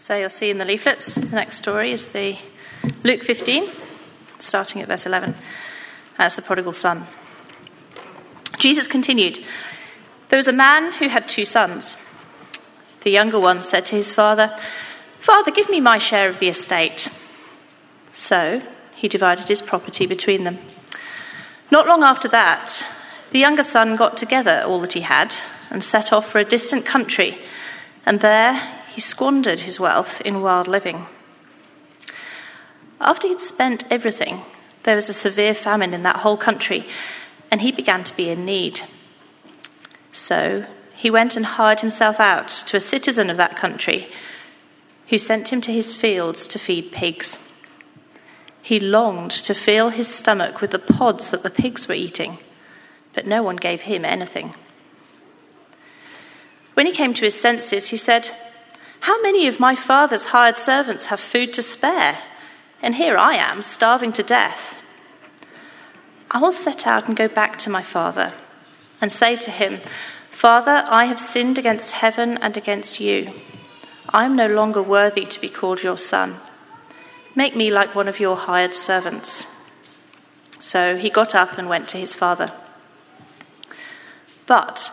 So you'll see in the leaflets, the next story is the Luke 15, starting at verse 11. That's the prodigal son. Jesus continued There was a man who had two sons. The younger one said to his father, Father, give me my share of the estate. So he divided his property between them. Not long after that, the younger son got together all that he had and set off for a distant country, and there he squandered his wealth in wild living. After he'd spent everything, there was a severe famine in that whole country, and he began to be in need. So he went and hired himself out to a citizen of that country who sent him to his fields to feed pigs. He longed to fill his stomach with the pods that the pigs were eating, but no one gave him anything. When he came to his senses, he said, how many of my father's hired servants have food to spare? And here I am, starving to death. I will set out and go back to my father and say to him, Father, I have sinned against heaven and against you. I am no longer worthy to be called your son. Make me like one of your hired servants. So he got up and went to his father. But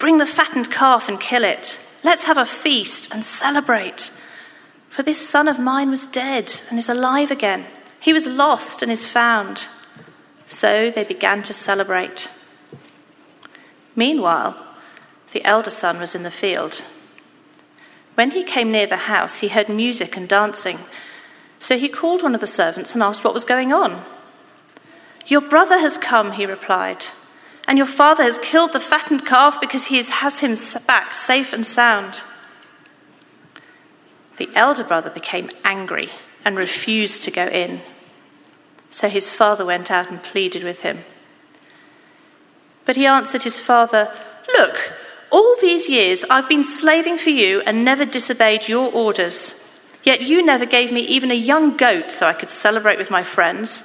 Bring the fattened calf and kill it. Let's have a feast and celebrate. For this son of mine was dead and is alive again. He was lost and is found. So they began to celebrate. Meanwhile, the elder son was in the field. When he came near the house, he heard music and dancing. So he called one of the servants and asked what was going on. Your brother has come, he replied and your father has killed the fattened calf because he has him back safe and sound. The elder brother became angry and refused to go in. So his father went out and pleaded with him. But he answered his father, Look, all these years I've been slaving for you and never disobeyed your orders. Yet you never gave me even a young goat so I could celebrate with my friends.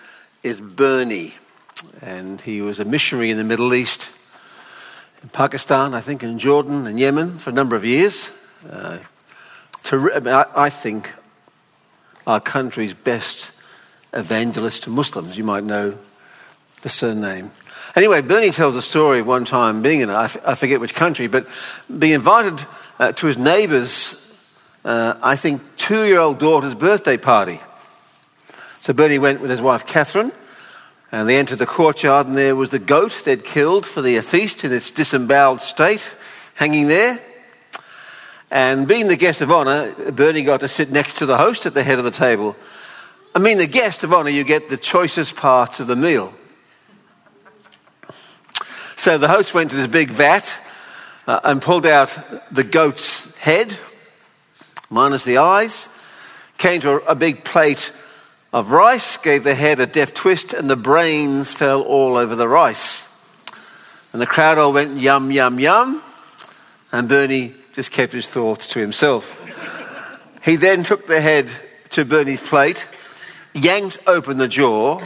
is Bernie, and he was a missionary in the Middle East, in Pakistan, I think, in Jordan and Yemen for a number of years. Uh, to, I think our country's best evangelist to Muslims. You might know the surname. Anyway, Bernie tells a story of one time being in, I forget which country, but being invited uh, to his neighbour's, uh, I think, two year old daughter's birthday party. So Bernie went with his wife Catherine, and they entered the courtyard, and there was the goat they'd killed for the feast in its disemboweled state, hanging there. And being the guest of honour, Bernie got to sit next to the host at the head of the table. I mean, the guest of honour, you get the choicest parts of the meal. So the host went to this big vat uh, and pulled out the goat's head, minus the eyes, came to a, a big plate of rice, gave the head a deft twist, and the brains fell all over the rice. And the crowd all went yum, yum, yum, and Bernie just kept his thoughts to himself. he then took the head to Bernie's plate, yanked open the jaw,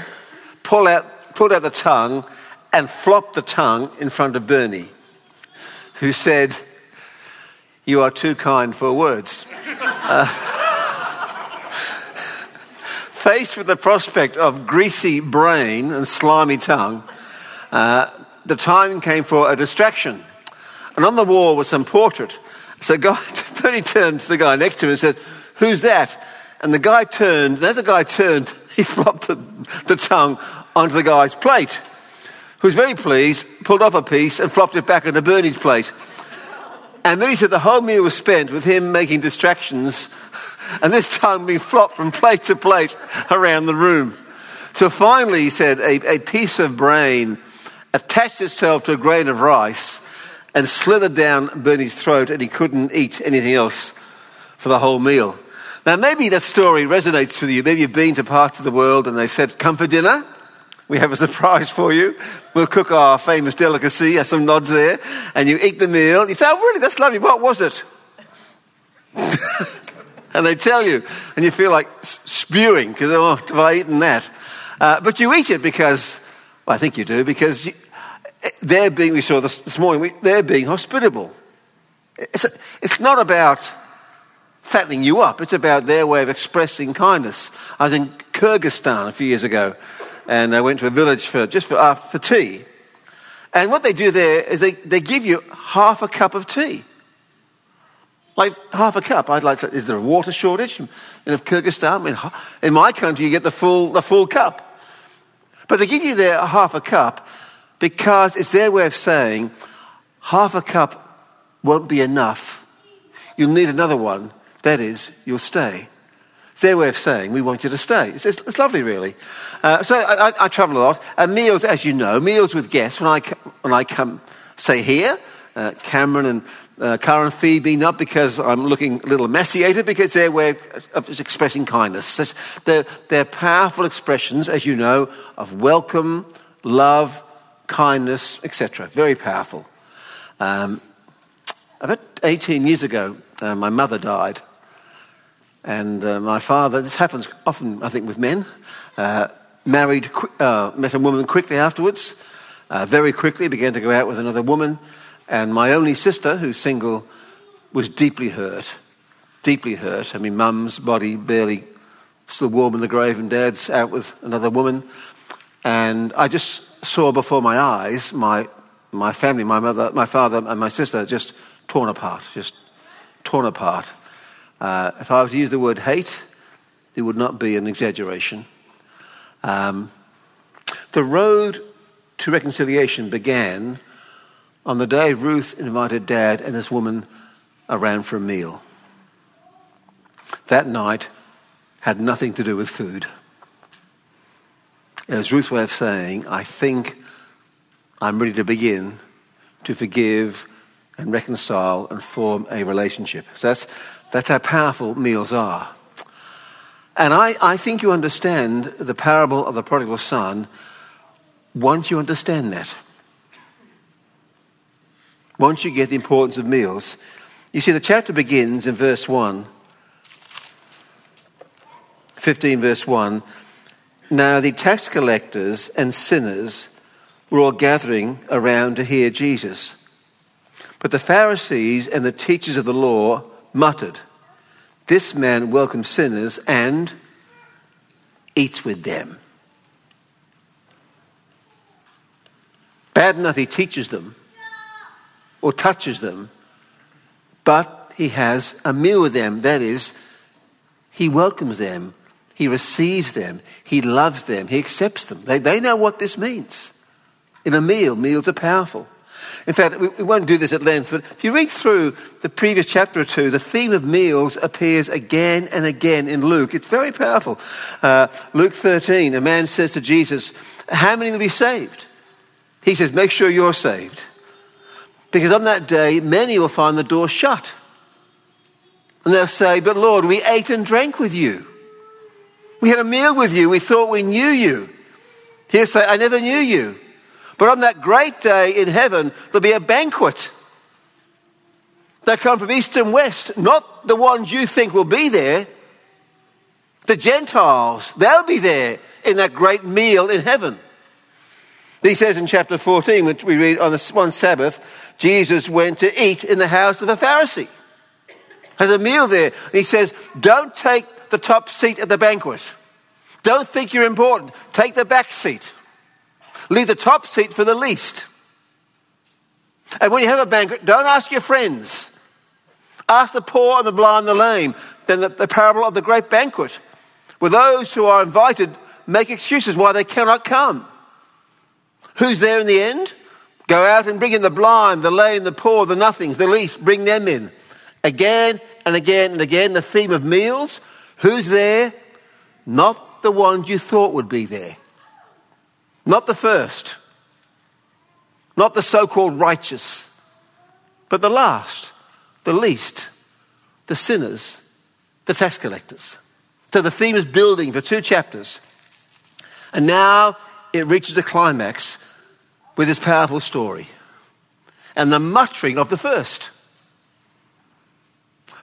pulled out, pulled out the tongue, and flopped the tongue in front of Bernie, who said, You are too kind for words. Uh, Faced with the prospect of greasy brain and slimy tongue, uh, the time came for a distraction. And on the wall was some portrait. So guy, Bernie turned to the guy next to him and said, Who's that? And the guy turned, and as the guy turned, he flopped the, the tongue onto the guy's plate, who was very pleased, pulled off a piece, and flopped it back into Bernie's plate. And then he said the whole meal was spent with him making distractions and this time being flopped from plate to plate around the room. So finally, he said, a, a piece of brain attached itself to a grain of rice and slithered down Bernie's throat, and he couldn't eat anything else for the whole meal. Now, maybe that story resonates with you. Maybe you've been to parts of the world and they said, Come for dinner. We have a surprise for you. We'll cook our famous delicacy. Have some nods there. And you eat the meal. You say, Oh, really? That's lovely. What was it? And they tell you, and you feel like spewing because, oh, have I eaten that? Uh, but you eat it because, well, I think you do, because you, they're being, we saw this, this morning, we, they're being hospitable. It's, a, it's not about fattening you up, it's about their way of expressing kindness. I was in Kyrgyzstan a few years ago, and I went to a village for, just for, uh, for tea. And what they do there is they, they give you half a cup of tea. Like half a cup. I'd like to, is there a water shortage in Kyrgyzstan? In, in my country, you get the full, the full cup. But they give you there half a cup because it's their way of saying half a cup won't be enough. You'll need another one. That is, you'll stay. It's their way of saying we want you to stay. It's, it's, it's lovely, really. Uh, so I, I, I, travel a lot. And meals, as you know, meals with guests, when I, when I come, say here, uh, Cameron and uh, Karen Phoebe, not because I'm looking a little emaciated, because their way of expressing kindness. They're, they're powerful expressions, as you know, of welcome, love, kindness, etc. Very powerful. Um, about 18 years ago, uh, my mother died. And uh, my father, this happens often, I think, with men, uh, married, uh, met a woman quickly afterwards, uh, very quickly began to go out with another woman. And my only sister, who's single, was deeply hurt. Deeply hurt. I mean, mum's body barely still warm in the grave, and dad's out with another woman. And I just saw before my eyes my, my family, my mother, my father, and my sister just torn apart, just torn apart. Uh, if I were to use the word hate, it would not be an exaggeration. Um, the road to reconciliation began on the day Ruth invited Dad and his woman around for a meal. That night had nothing to do with food. It was Ruth's way of saying, I think I'm ready to begin to forgive and reconcile and form a relationship. So that's, that's how powerful meals are. And I, I think you understand the parable of the prodigal son once you understand that once you get the importance of meals. You see, the chapter begins in verse 1, 15, verse 1. Now, the tax collectors and sinners were all gathering around to hear Jesus. But the Pharisees and the teachers of the law muttered, This man welcomes sinners and eats with them. Bad enough he teaches them or touches them, but he has a meal with them. That is, he welcomes them, he receives them, he loves them, he accepts them. They, they know what this means. In a meal, meals are powerful. In fact, we, we won't do this at length, but if you read through the previous chapter or two, the theme of meals appears again and again in Luke. It's very powerful. Uh, Luke 13, a man says to Jesus, How many will be saved? He says, Make sure you're saved. Because on that day, many will find the door shut. And they'll say, But Lord, we ate and drank with you. We had a meal with you. We thought we knew you. He'll say, I never knew you. But on that great day in heaven, there'll be a banquet. They come from east and west, not the ones you think will be there. The Gentiles, they'll be there in that great meal in heaven. He says in chapter 14, which we read on the one Sabbath, Jesus went to eat in the house of a Pharisee. Has a meal there. He says, don't take the top seat at the banquet. Don't think you're important. Take the back seat. Leave the top seat for the least. And when you have a banquet, don't ask your friends. Ask the poor and the blind and the lame. Then the, the parable of the great banquet, where those who are invited make excuses why they cannot come. Who's there in the end? Go out and bring in the blind, the lame, the poor, the nothings, the least, bring them in. Again and again and again, the theme of meals. Who's there? Not the ones you thought would be there. Not the first. Not the so called righteous. But the last, the least, the sinners, the tax collectors. So the theme is building for two chapters. And now it reaches a climax with this powerful story and the muttering of the first.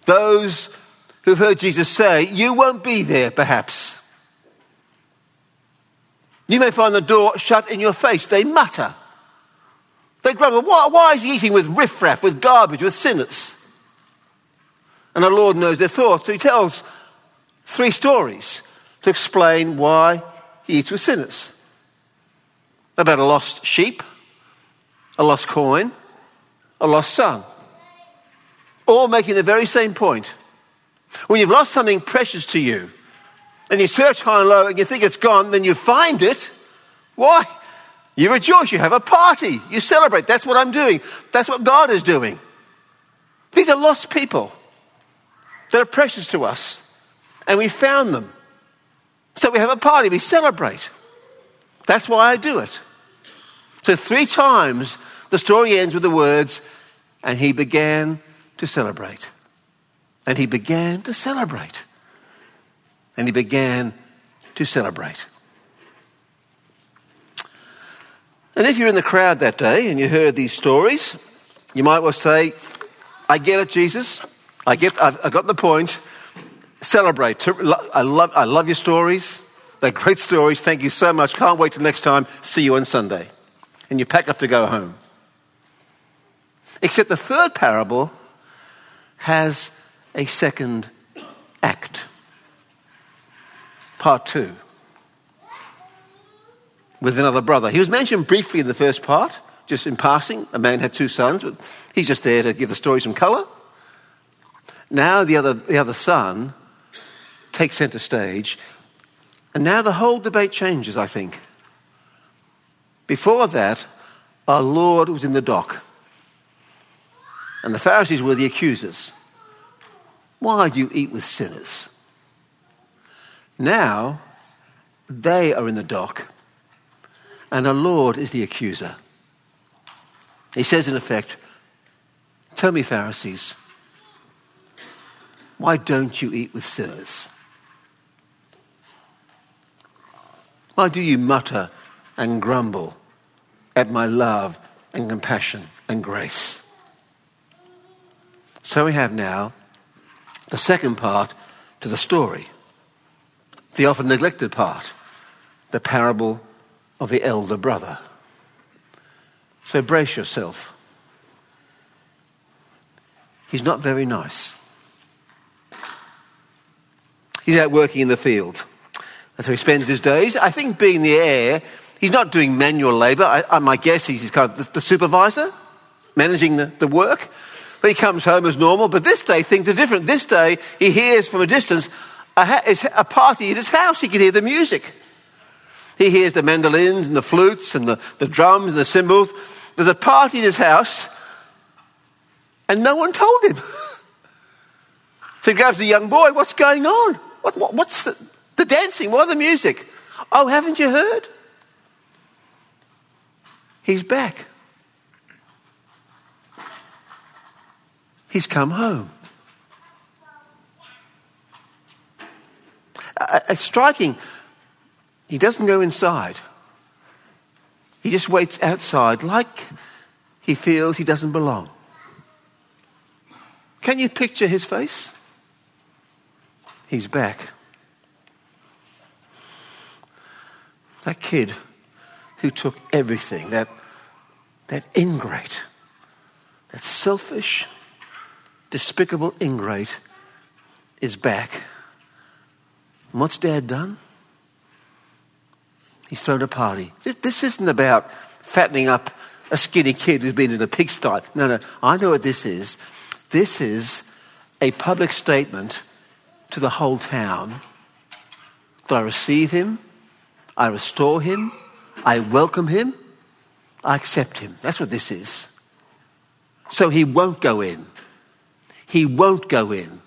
Those who've heard Jesus say, You won't be there, perhaps. You may find the door shut in your face. They mutter. They grumble. Why, why is he eating with riffraff, with garbage, with sinners? And the Lord knows their thoughts. So he tells three stories to explain why he eats with sinners about a lost sheep, a lost coin, a lost son. All making the very same point. When you've lost something precious to you, and you search high and low and you think it's gone, then you find it. Why? You rejoice, you have a party, you celebrate. That's what I'm doing. That's what God is doing. These are lost people that are precious to us, and we found them. So we have a party, we celebrate. That's why I do it. So, three times the story ends with the words, and he began to celebrate. And he began to celebrate. And he began to celebrate. And if you're in the crowd that day and you heard these stories, you might well say, I get it, Jesus. I get, I've, I got the point. Celebrate. I love, I love your stories. They're great stories. Thank you so much. Can't wait till next time. See you on Sunday. And you pack up to go home. Except the third parable has a second act. Part two. With another brother. He was mentioned briefly in the first part, just in passing. A man had two sons, but he's just there to give the story some colour. Now the other, the other son takes centre stage, and now the whole debate changes, I think. Before that, our Lord was in the dock, and the Pharisees were the accusers. Why do you eat with sinners? Now, they are in the dock, and our Lord is the accuser. He says, in effect, Tell me, Pharisees, why don't you eat with sinners? Why do you mutter and grumble at my love and compassion and grace? So we have now the second part to the story, the often neglected part, the parable of the elder brother. So brace yourself. He's not very nice. He's out working in the field. That's where he spends his days. I think being the heir, he's not doing manual labour. I, I, my guess he's kind of the, the supervisor, managing the, the work. But he comes home as normal. But this day, things are different. This day, he hears from a distance a, ha- a party at his house. He can hear the music. He hears the mandolins and the flutes and the, the drums and the cymbals. There's a party in his house, and no one told him. so he grabs the young boy. What's going on? What, what, what's the, the dancing? Why the music? Oh, haven't you heard? He's back. He's come home. It's striking. He doesn't go inside. He just waits outside like he feels he doesn't belong. Can you picture his face? He's back. That kid who took everything, that, that ingrate, that selfish, despicable ingrate, is back. And what's dad done? He's thrown a party. This isn't about fattening up a skinny kid who's been in a pigsty. No, no, I know what this is. This is a public statement to the whole town that I receive him, I restore him, I welcome him, I accept him. That's what this is. So he won't go in. He won't go in.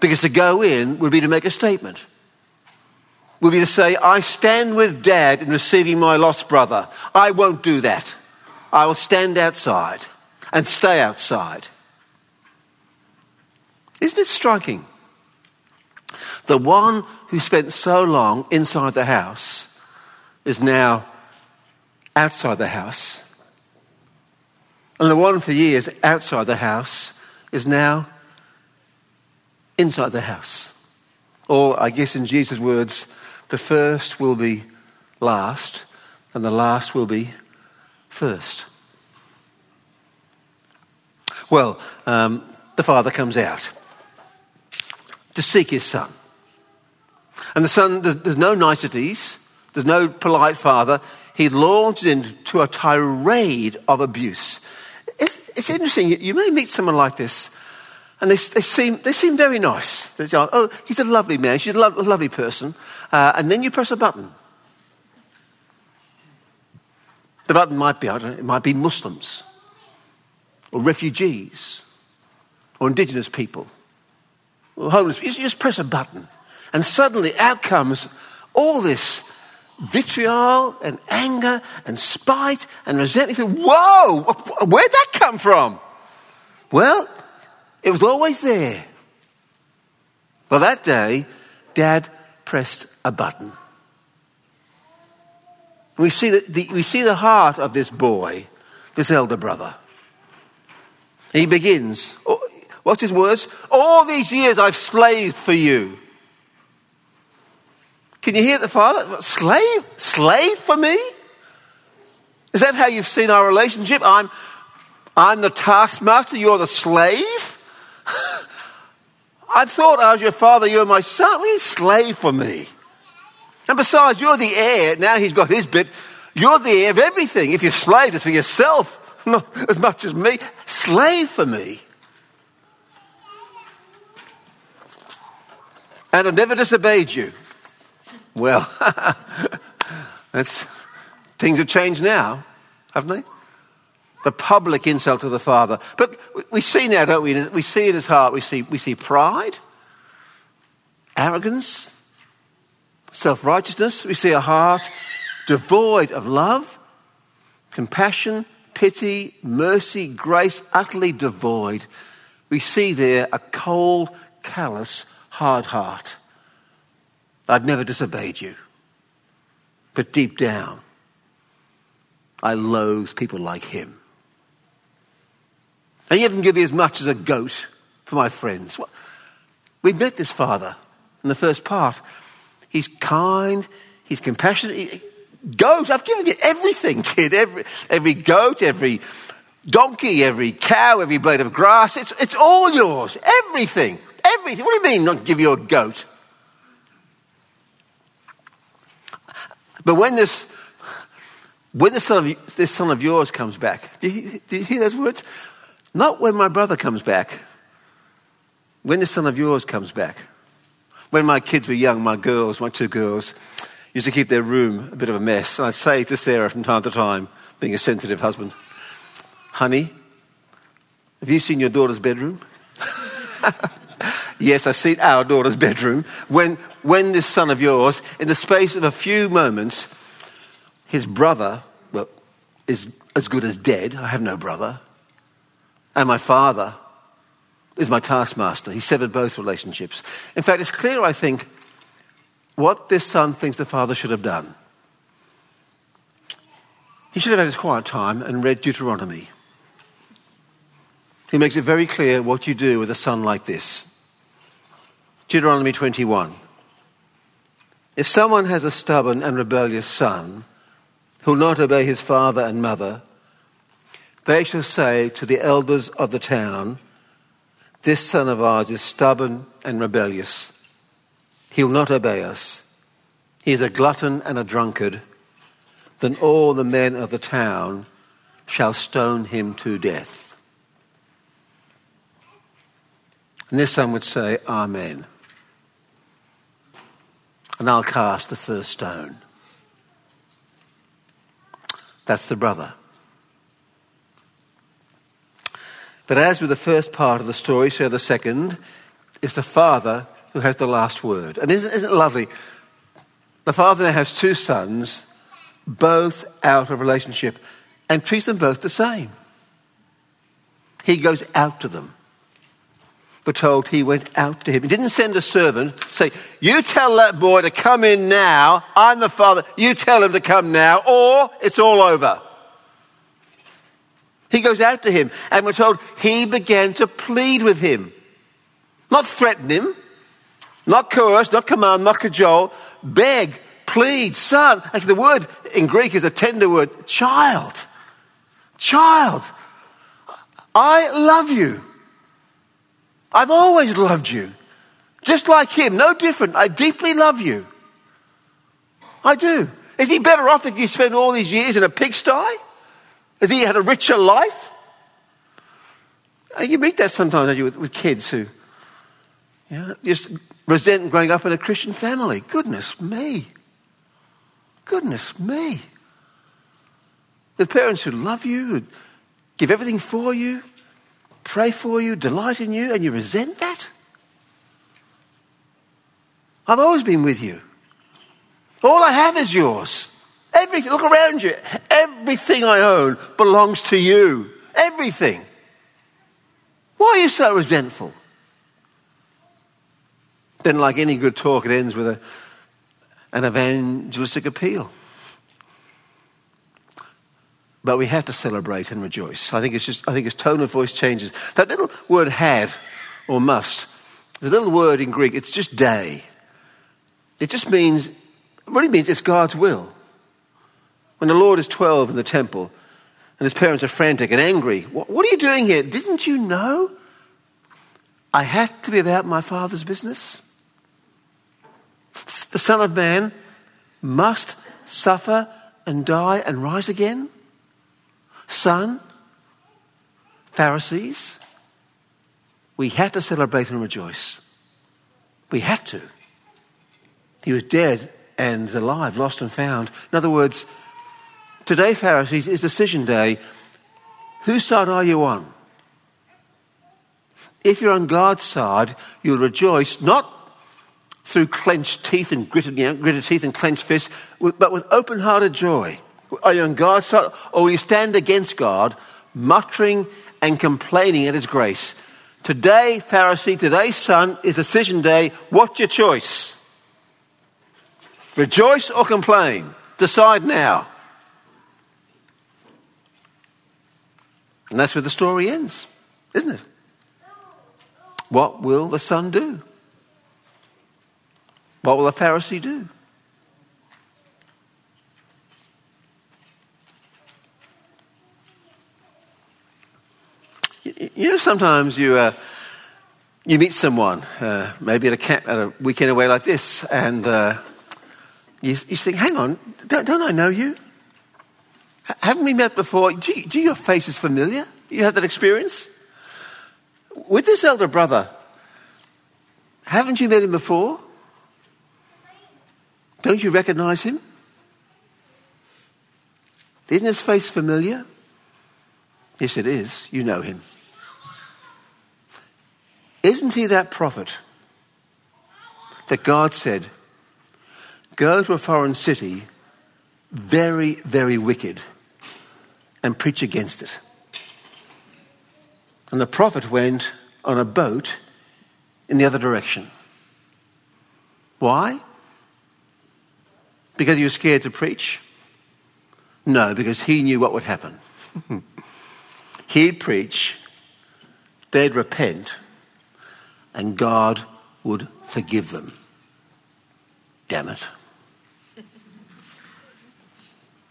Because to go in would be to make a statement. Would be to say, I stand with dad in receiving my lost brother. I won't do that. I will stand outside and stay outside. Isn't it striking? The one who spent so long inside the house is now outside the house. And the one for years outside the house is now inside the house. Or, I guess in Jesus' words, the first will be last, and the last will be first. Well, um, the father comes out to seek his son. And the son, there's, there's no niceties, there's no polite father. He launches into a tirade of abuse. It's, it's interesting, you, you, may meet someone like this, and they, they, seem, they seem very nice. They say, oh, he's a lovely man, she's a, lo- a lovely person. Uh, and then you press a button. The button might be, I don't know, it might be Muslims, or refugees, or indigenous people, or homeless. You just press a button. And suddenly out comes all this vitriol and anger and spite and resentment. Whoa, where'd that come from? Well, it was always there. Well, that day, Dad pressed a button. We see the, the, we see the heart of this boy, this elder brother. He begins, oh, what's his words? All these years I've slaved for you. Can you hear the father? Slave? Slave for me? Is that how you've seen our relationship? I'm, I'm the taskmaster, you're the slave? I thought I was your father, you're my son. A slave for me. And besides, you're the heir. Now he's got his bit. You're the heir of everything. If you're slave, it's for yourself, not as much as me. Slave for me. And I've never disobeyed you. Well, that's, things have changed now, haven't they? The public insult to the Father. But we see now, don't we? We see in his heart, we see, we see pride, arrogance, self righteousness. We see a heart devoid of love, compassion, pity, mercy, grace, utterly devoid. We see there a cold, callous, hard heart. I've never disobeyed you. But deep down, I loathe people like him. And he even give me as much as a goat for my friends. We met this father in the first part. He's kind, he's compassionate. He, goat, I've given you everything, kid. Every, every goat, every donkey, every cow, every blade of grass. It's, it's all yours. Everything. Everything. What do you mean not give you a goat? But when this, when this son, of, this son of yours comes back, do you, do you hear those words? Not when my brother comes back. When this son of yours comes back. When my kids were young, my girls, my two girls, used to keep their room a bit of a mess. And I'd say to Sarah from time to time, being a sensitive husband, honey, have you seen your daughter's bedroom? yes, I've seen our daughter's bedroom. When, when this son of yours, in the space of a few moments, his brother, well, is as good as dead. I have no brother. And my father is my taskmaster. He severed both relationships. In fact, it's clear, I think, what this son thinks the father should have done. He should have had his quiet time and read Deuteronomy. He makes it very clear what you do with a son like this. Deuteronomy 21. If someone has a stubborn and rebellious son who will not obey his father and mother, they shall say to the elders of the town, This son of ours is stubborn and rebellious. He will not obey us. He is a glutton and a drunkard. Then all the men of the town shall stone him to death. And this son would say, Amen. And I'll cast the first stone. That's the brother. But as with the first part of the story, so the second is the father who has the last word. And isn't, isn't it lovely? The father now has two sons, both out of relationship, and treats them both the same. He goes out to them. We're told he went out to him. He didn't send a servant, say, You tell that boy to come in now. I'm the father. You tell him to come now, or it's all over. He goes out to him, and we're told he began to plead with him. Not threaten him, not coerce, not command, not cajole, beg, plead, son. Actually, the word in Greek is a tender word child. Child. I love you. I've always loved you. Just like him, no different. I deeply love you. I do. Is he better off if you spend all these years in a pigsty? Has he had a richer life? Uh, you meet that sometimes, don't you, with, with kids who you know, just resent growing up in a Christian family. Goodness me. Goodness me. With parents who love you, who give everything for you, pray for you, delight in you, and you resent that? I've always been with you. All I have is yours. Everything, look around you. Everything I own belongs to you. Everything. Why are you so resentful? Then, like any good talk, it ends with a, an evangelistic appeal. But we have to celebrate and rejoice. I think it's just, I think his tone of voice changes. That little word had or must, the little word in Greek, it's just dei. It just means, it really means it's God's will. When the Lord is 12 in the temple and his parents are frantic and angry, what, what are you doing here? Didn't you know I had to be about my father's business? The Son of Man must suffer and die and rise again? Son, Pharisees, we had to celebrate and rejoice. We had to. He was dead and alive, lost and found. In other words, Today, Pharisees, is decision day. Whose side are you on? If you're on God's side, you'll rejoice not through clenched teeth and gritted, you know, gritted teeth and clenched fists, but with open hearted joy. Are you on God's side or will you stand against God, muttering and complaining at His grace? Today, Pharisee, today's son is decision day. What's your choice? Rejoice or complain? Decide now. And that's where the story ends, isn't it? What will the son do? What will the Pharisee do? You know, sometimes you, uh, you meet someone, uh, maybe at a, camp, at a weekend away like this, and uh, you, you think, hang on, don't, don't I know you? Haven't we met before? Do, do your faces familiar? You have that experience? With this elder brother, haven't you met him before? Don't you recognize him? Isn't his face familiar? Yes, it is. You know him. Isn't he that prophet that God said, Go to a foreign city, very, very wicked and preach against it. And the prophet went on a boat in the other direction. Why? Because he was scared to preach? No, because he knew what would happen. He'd preach, they'd repent, and God would forgive them. Damn it.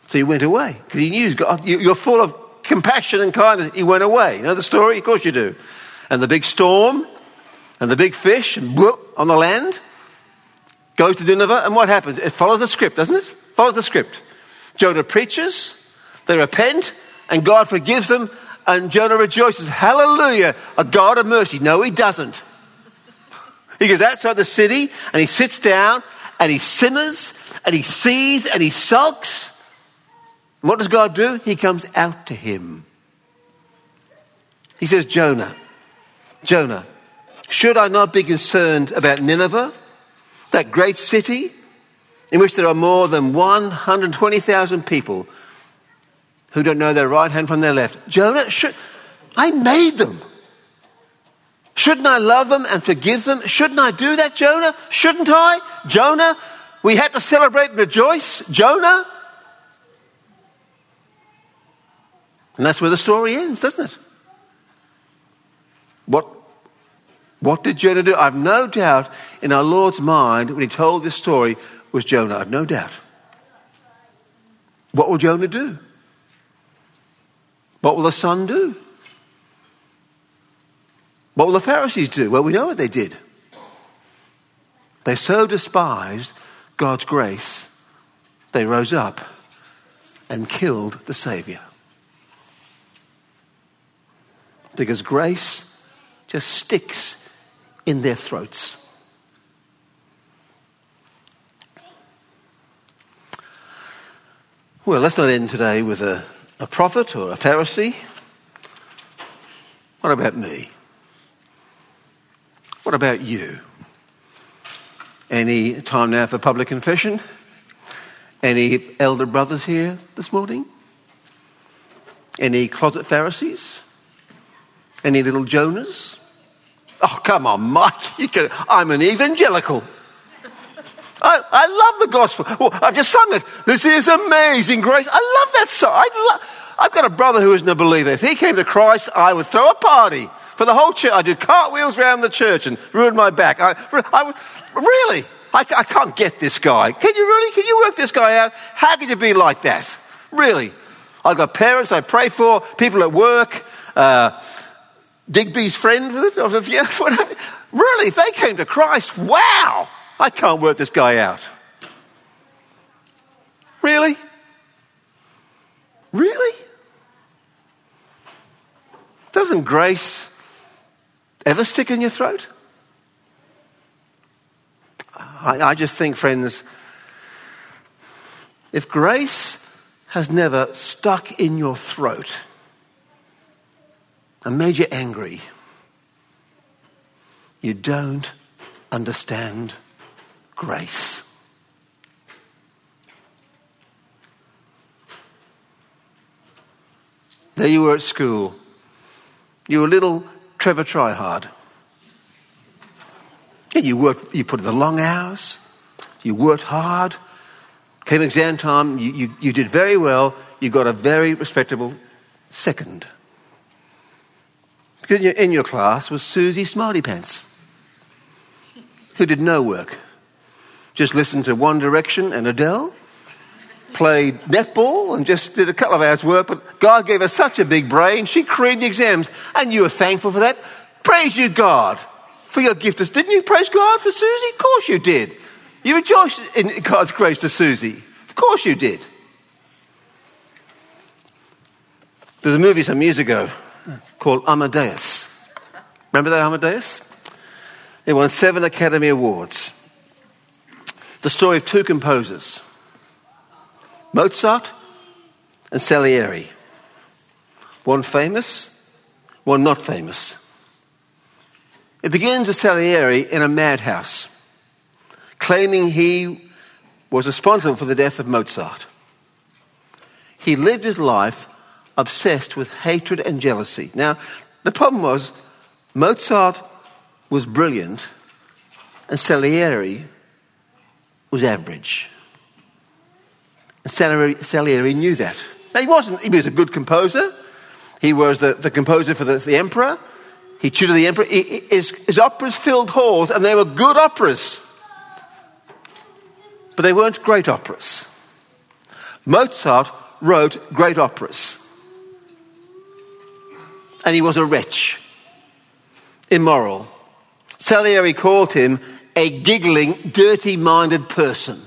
So he went away because he knew God, you're full of compassion and kindness. He went away. You know the story? Of course you do. And the big storm and the big fish and whoop on the land goes to Nineveh. And what happens? It follows the script, doesn't it? Follows the script. Jonah preaches, they repent, and God forgives them. And Jonah rejoices, Hallelujah, a God of mercy. No, he doesn't. He goes outside the city and he sits down and he simmers and he seethes and he sulks. And what does God do? He comes out to him. He says, Jonah, Jonah, should I not be concerned about Nineveh, that great city in which there are more than 120,000 people who don't know their right hand from their left? Jonah, should, I made them. Shouldn't I love them and forgive them? Shouldn't I do that, Jonah? Shouldn't I? Jonah, we had to celebrate and rejoice. Jonah. And that's where the story ends, doesn't it? What, what did Jonah do? I've no doubt in our Lord's mind when he told this story was Jonah. I've no doubt. What will Jonah do? What will the son do? What will the Pharisees do? Well, we know what they did. They so despised God's grace, they rose up and killed the Savior. Because grace just sticks in their throats. Well, let's not end today with a, a prophet or a Pharisee. What about me? What about you? Any time now for public confession? Any elder brothers here this morning? Any closet Pharisees? Any little Jonahs? Oh, come on, Mike. Can, I'm an evangelical. I, I, love the gospel. Well, I've just sung it. This is amazing grace. I love that song. I I've got a brother who isn't a believer. If he came to Christ, I would throw a party for the whole church. I did cartwheels around the church and ruined my back. I, I, really? I, I can't get this guy. Can you really? Can you work this guy out? How could you be like that? Really? I've got parents I pray for, people at work, uh, Digby's friend. Really? They came to Christ, wow! I can't work this guy out. Really? Really? Doesn't grace ever stick in your throat? I, I just think, friends, if grace has never stuck in your throat and made you angry, you don't understand grace. There you were at school. You were little Trevor Tryhard. Yeah, you worked, you put in the long hours, you worked hard. Came exam time, you, you, you did very well, you got a very respectable second. In your, in your class was Susie Smarty Pants, who did no work. Just listened to One Direction and Adele, played netball and just did a couple of hours' work, but God gave her such a big brain, she created the exams, and you were thankful for that. Praise you, God, for your gift. Didn't you praise God for Susie? Of course you did. You rejoiced in God's grace to Susie. Of course you did. There's a movie some years ago called Amadeus. Remember that Amadeus? It won seven Academy Awards. The story of two composers Mozart and Salieri. One famous, one not famous. It begins with Salieri in a madhouse, claiming he was responsible for the death of Mozart. He lived his life obsessed with hatred and jealousy. Now, the problem was Mozart was brilliant and Salieri was average. Salieri, knew that. Now, he wasn't, he was a good composer. He was the, the composer for the, the emperor. He tutored the emperor. He, his, his operas filled halls, and they were good operas. But they weren't great operas. Mozart wrote great operas. And he was a wretch, immoral. Salieri called him a giggling, dirty minded person.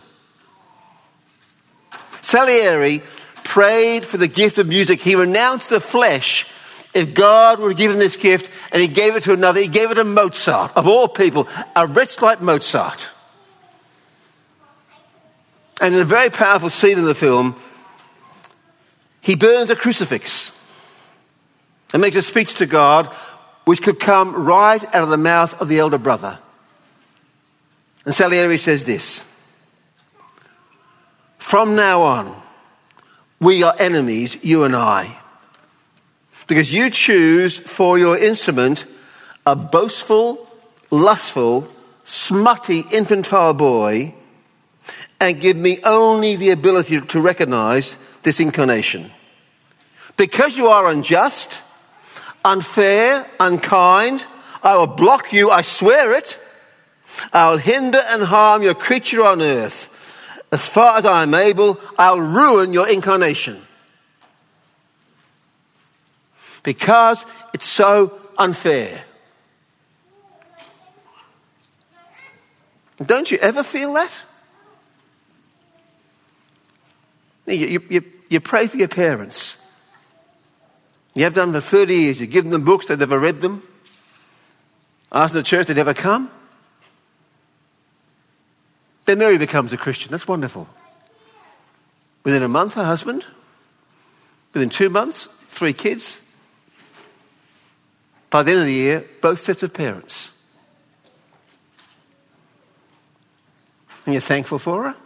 Salieri prayed for the gift of music. He renounced the flesh If God would have given this gift and he gave it to another, he gave it to Mozart, of all people, a wretch like Mozart. And in a very powerful scene in the film, he burns a crucifix and makes a speech to God which could come right out of the mouth of the elder brother. And Salieri says this From now on, we are enemies, you and I, because you choose for your instrument a boastful, lustful, smutty, infantile boy and give me only the ability to recognize this incarnation. Because you are unjust, unfair, unkind, I will block you, I swear it. I'll hinder and harm your creature on earth. As far as I am able, I'll ruin your incarnation. Because it's so unfair. Don't you ever feel that? You, you, you pray for your parents. You have done for 30 years. You give them books, they've never read them. Ask the church, they never come. Then Mary becomes a Christian. That's wonderful. Within a month, her husband. Within two months, three kids. By the end of the year, both sets of parents. And you're thankful for her?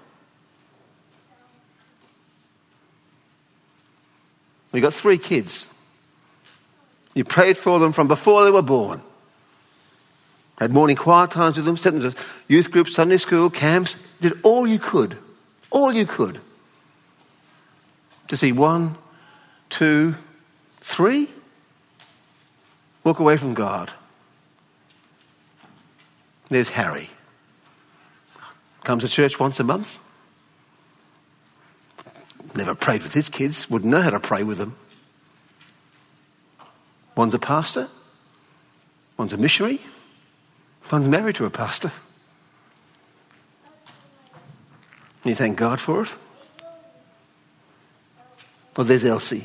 We got three kids. You prayed for them from before they were born. Had morning quiet times with them, sent them to youth groups, Sunday school, camps. Did all you could, all you could, to see one, two, three walk away from God. There's Harry. Comes to church once a month. Never prayed with his kids, wouldn't know how to pray with them. One's a pastor, one's a missionary, one's married to a pastor. You thank God for it? Well, there's Elsie,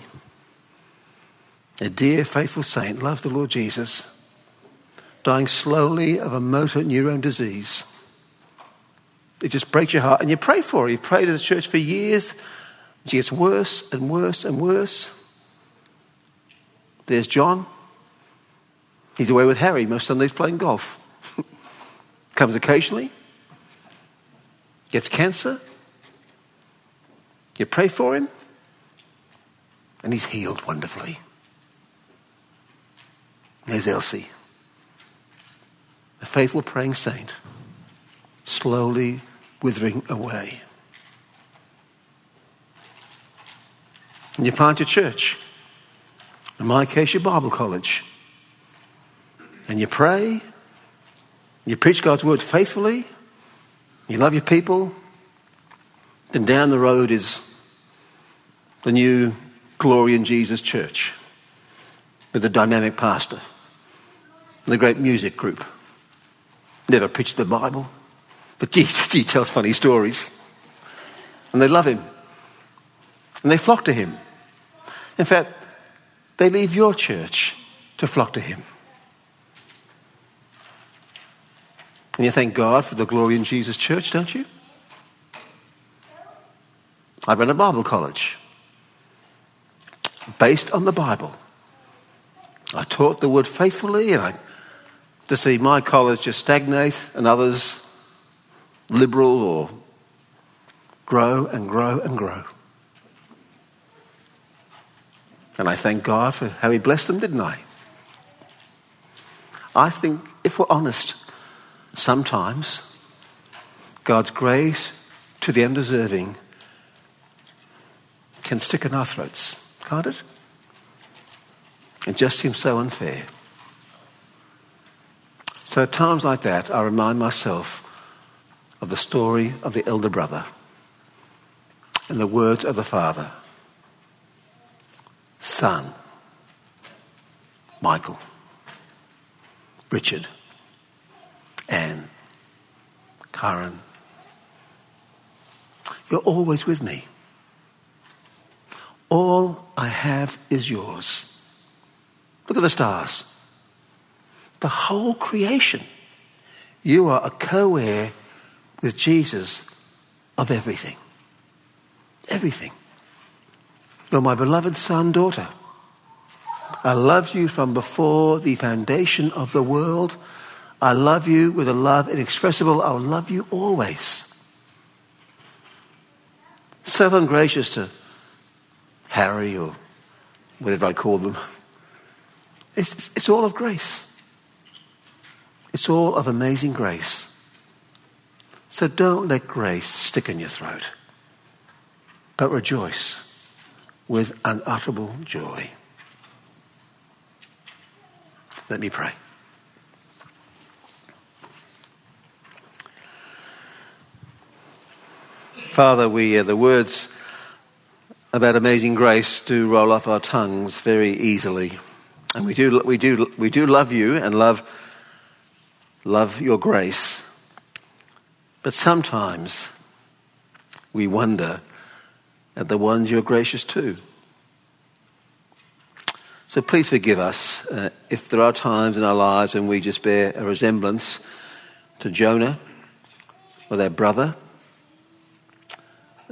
a dear, faithful saint, loves the Lord Jesus, dying slowly of a motor neurone disease. It just breaks your heart. And you pray for her. You've prayed at the church for years. She gets worse and worse and worse. There's John. He's away with Harry most Sundays playing golf. Comes occasionally. Gets cancer. You pray for him. And he's healed wonderfully. There's Elsie, a faithful praying saint, slowly withering away. And you plant your church. In my case, your Bible college. And you pray. You preach God's word faithfully. You love your people. Then down the road is the new Glory in Jesus church with the dynamic pastor, the great music group. Never preached the Bible, but gee, he tells funny stories. And they love him. And they flock to him. In fact, they leave your church to flock to him. And you thank God for the glory in Jesus church, don't you? I ran a Bible college based on the Bible. I taught the word faithfully, and I to see my college just stagnate and others liberal or grow and grow and grow. And I thank God for how He blessed them, didn't I? I think, if we're honest, sometimes God's grace to the undeserving can stick in our throats, can't it? It just seems so unfair. So at times like that, I remind myself of the story of the elder brother and the words of the father Son, Michael, Richard, Anne, Karen. You're always with me. All I have is yours. Look at the stars. The whole creation. You are a co heir with Jesus of everything. Everything. You're my beloved son, daughter. I loved you from before the foundation of the world. I love you with a love inexpressible. I'll love you always. So ungracious to Harry or whatever I call them. It's, it's all of grace. It's all of amazing grace. So don't let grace stick in your throat, but rejoice with unutterable joy. Let me pray. Father, we uh, the words about amazing grace do roll off our tongues very easily, and we do we do we do love you and love love your grace, but sometimes we wonder at the ones you're gracious to. So please forgive us uh, if there are times in our lives when we just bear a resemblance to Jonah or their brother.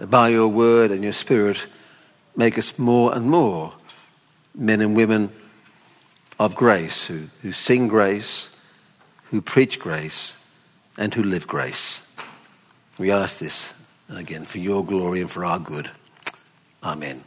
By your word and your spirit, make us more and more men and women of grace who, who sing grace, who preach grace, and who live grace. We ask this again for your glory and for our good. Amen.